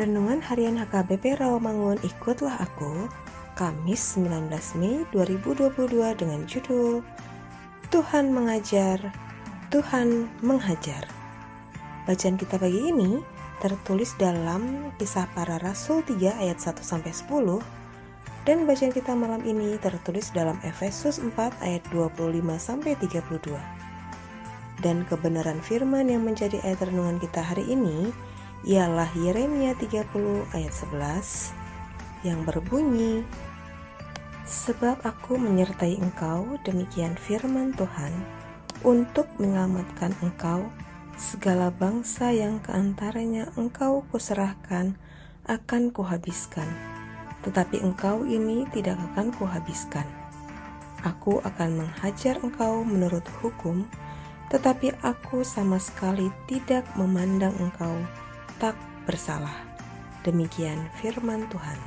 Renungan Harian HKBP Rawamangun Ikutlah Aku Kamis 19 Mei 2022 dengan judul Tuhan mengajar, Tuhan menghajar. Bacaan kita pagi ini tertulis dalam kisah para rasul 3 ayat 1 sampai 10 dan bacaan kita malam ini tertulis dalam Efesus 4 ayat 25 sampai 32 dan kebenaran firman yang menjadi ayat renungan kita hari ini ialah Yeremia 30 ayat 11 yang berbunyi Sebab aku menyertai engkau demikian firman Tuhan untuk menyelamatkan engkau segala bangsa yang ke antaranya engkau kuserahkan akan kuhabiskan. Tetapi engkau ini tidak akan kuhabiskan. Aku akan menghajar engkau menurut hukum tetapi aku sama sekali tidak memandang engkau tak bersalah. Demikian firman Tuhan.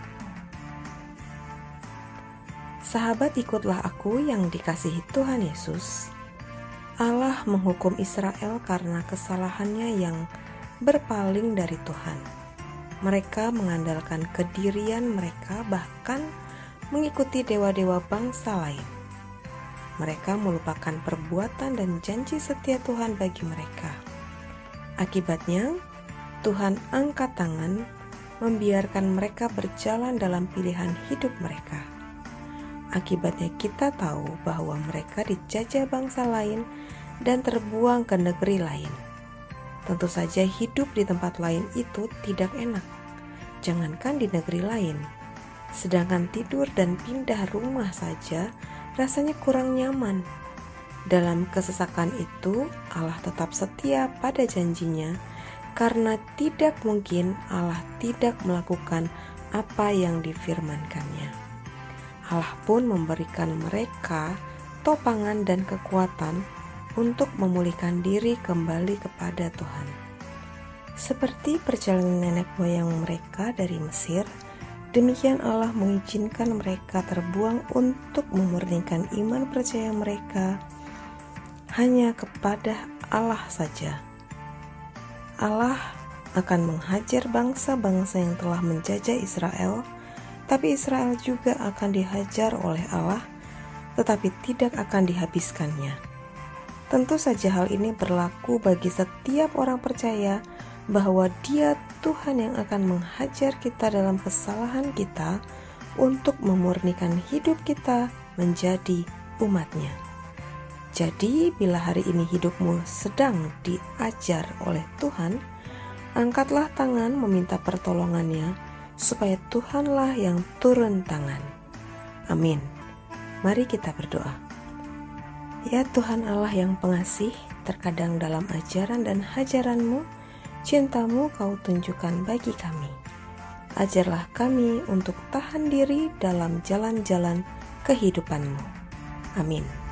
Sahabat ikutlah aku yang dikasihi Tuhan Yesus. Allah menghukum Israel karena kesalahannya yang berpaling dari Tuhan. Mereka mengandalkan kedirian mereka bahkan mengikuti dewa-dewa bangsa lain. Mereka melupakan perbuatan dan janji setia Tuhan bagi mereka. Akibatnya, Tuhan angkat tangan, membiarkan mereka berjalan dalam pilihan hidup mereka. Akibatnya, kita tahu bahwa mereka dijajah bangsa lain dan terbuang ke negeri lain. Tentu saja, hidup di tempat lain itu tidak enak, jangankan di negeri lain. Sedangkan tidur dan pindah rumah saja rasanya kurang nyaman. Dalam kesesakan itu, Allah tetap setia pada janjinya karena tidak mungkin Allah tidak melakukan apa yang difirmankannya. Allah pun memberikan mereka topangan dan kekuatan untuk memulihkan diri kembali kepada Tuhan. Seperti perjalanan nenek moyang mereka dari Mesir, demikian Allah mengizinkan mereka terbuang untuk memurnikan iman percaya mereka hanya kepada Allah saja. Allah akan menghajar bangsa-bangsa yang telah menjajah Israel, tapi Israel juga akan dihajar oleh Allah, tetapi tidak akan dihabiskannya. Tentu saja hal ini berlaku bagi setiap orang percaya bahwa Dia Tuhan yang akan menghajar kita dalam kesalahan kita untuk memurnikan hidup kita menjadi umatnya. Jadi, bila hari ini hidupmu sedang diajar oleh Tuhan, angkatlah tangan meminta pertolongannya, supaya Tuhanlah yang turun tangan. Amin. Mari kita berdoa. Ya Tuhan Allah yang pengasih, terkadang dalam ajaran dan hajaranmu, cintamu kau tunjukkan bagi kami. Ajarlah kami untuk tahan diri dalam jalan-jalan kehidupanmu. Amin.